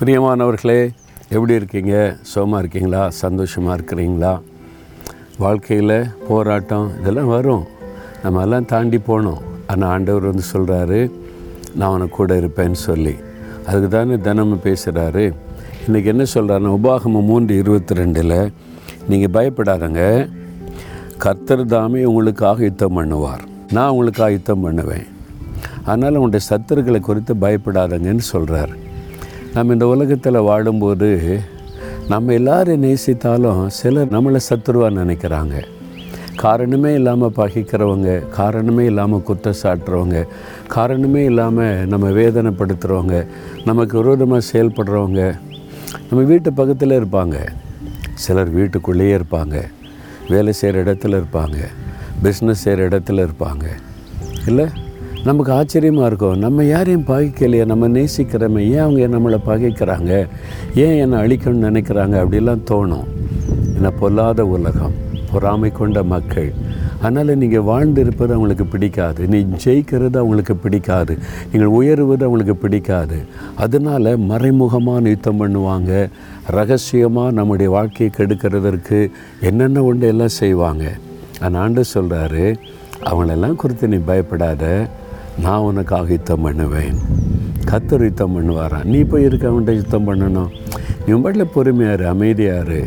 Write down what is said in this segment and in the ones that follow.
பிரியமானவர்களே எப்படி இருக்கீங்க? சுகமாக இருக்கீங்களா? சந்தோஷமாக இருக்கிறீங்களா? வாழ்க்கையில் போராட்டம் இதெல்லாம் வரும். நம்ம எல்லாம் தாண்டி போனோம். ஆனால் ஆண்டவர் வந்து சொல்கிறாரு நான் உனக்கு கூட இருப்பேன்னு சொல்லி. அதுக்கு தானே தினமும் பேசுகிறாரு இன்றைக்கி என்ன சொல்கிறாருன்னா உபாகமம் மூன்று இருபத்தி ரெண்டில் நீங்கள் பயப்படாதங்க. கர்த்தர் தாமே உங்களுக்காக யுத்தம் பண்ணுவார். நான் உங்களுக்காக யுத்தம் பண்ணுவேன். அதனால் உங்களுடைய சத்துருக்களை குறித்து பயப்படாதங்கன்னு சொல்கிறாரு நம்ம இந்த உலகத்தில் வாழும்போது நம்ம எல்லாரும் நேசித்தாலும் சிலர் நம்மளை சத்துருவாக நினைக்கிறாங்க. காரணமே இல்லாமல் பகிக்கிறவங்க காரணமே இல்லாமல் குற்றம் சாட்டுறவங்க காரணமே இல்லாமல் நம்ம வேதனைப்படுத்துகிறவங்க நமக்கு விரோதமாக செயல்படுறவங்க நம்ம வீட்டு பக்கத்தில் இருப்பாங்க. சிலர் வீட்டுக்குள்ளேயே இருப்பாங்க. வேலை செய்கிற இடத்துல இருப்பாங்க. பிஸ்னஸ் செய்கிற இடத்துல இருப்பாங்க. இல்லை? நமக்கு ஆச்சரியமாக இருக்கும். நம்ம யாரையும் பகைக்கலையே நம்ம நேசிக்கிறோமே ஏன் அவங்க நம்மளை பகைக்கிறாங்க ஏன் என்னை அழிக்கணும்னு நினைக்கிறாங்க அப்படிலாம் தோணும். ஏன்னா பொல்லாத உலகம் பொறாமை கொண்ட மக்கள். அதனால் நீங்கள் வாழ்ந்திருப்பது அவங்களுக்கு பிடிக்காது. நீ ஜெயிக்கிறது அவங்களுக்கு பிடிக்காது. நீங்கள் உயருவது அவங்களுக்கு பிடிக்காது. அதனால் மறைமுகமாக யுத்தம் பண்ணுவாங்க. ரகசியமாக நம்முடைய வாழ்க்கையை கெடுக்கிறதற்கு என்னென்ன ஒன்று எல்லாம் செய்வாங்க. ஆனால் ஆண்டு சொல்கிறாரு அவங்களெல்லாம் குறித்து நீ பயப்படாத. நான் உனக்காக யுத்தம் பண்ணுவேன். கத்தர் யுத்தம் பண்ணுவாரான் நீ போய் இருக்கவன்ட்ட யுத்தம் பண்ணணும்? இவன் பாட்டில் பொறுமையாரு அமைதியாரு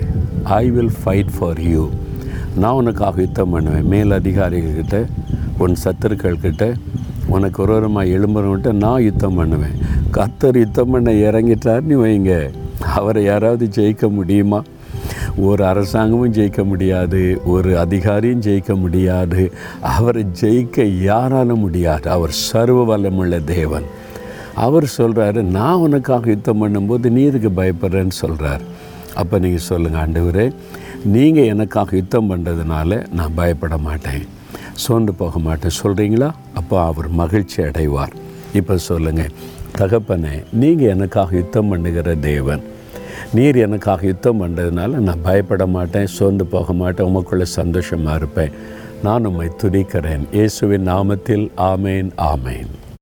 I will fight for you நான் உனக்காக யுத்தம் பண்ணுவேன். மேல் அதிகாரிகள்கிட்ட உன் சத்துருக்கள்கிட்ட உனக்கு ஒருவரமாக எழும்புறவன்ட்ட நான் யுத்தம் பண்ணுவேன். கத்தர் யுத்தம் பண்ண இறங்கிட்டார்னு வைங்க. அவரை யாராவது ஜெயிக்க முடியுமா? ஒரு அரசாங்கமும் ஜெயிக்க முடியாது ஒரு அதிகாரியும் ஜெயிக்க முடியாது. அவரை ஜெயிக்க யாராலும் முடியாது. அவர் சர்வ வல்லமுள்ள தேவன். அவர் சொல்கிறாரு நான் உனக்காக யுத்தம் பண்ணும்போது நீ இதுக்கு பயப்படுறேன்னு சொல்கிறார் அப்போ நீங்கள் சொல்லுங்கள் ஆண்டவரே நீங்கள் எனக்காக யுத்தம் பண்ணுறதுனால நான் பயப்பட மாட்டேன். சோர்ந்து போக மாட்டேன். சொல்கிறீங்களா அப்போ அவர் மகிழ்ச்சி அடைவார். இப்போ சொல்லுங்கள் தகப்பனே நீங்கள் எனக்காக யுத்தம் பண்ணுகிற தேவன். நீர் எனக்காக யுத்தம் பண்ணுறதுனால நான் பயப்பட மாட்டேன் சோர்ந்து போக மாட்டேன் உமக்குள்ளே சந்தோஷமாக இருப்பேன். நான் உம்மை துதிக்கிறேன். இயேசுவின் நாமத்தில் ஆமேன் ஆமேன்.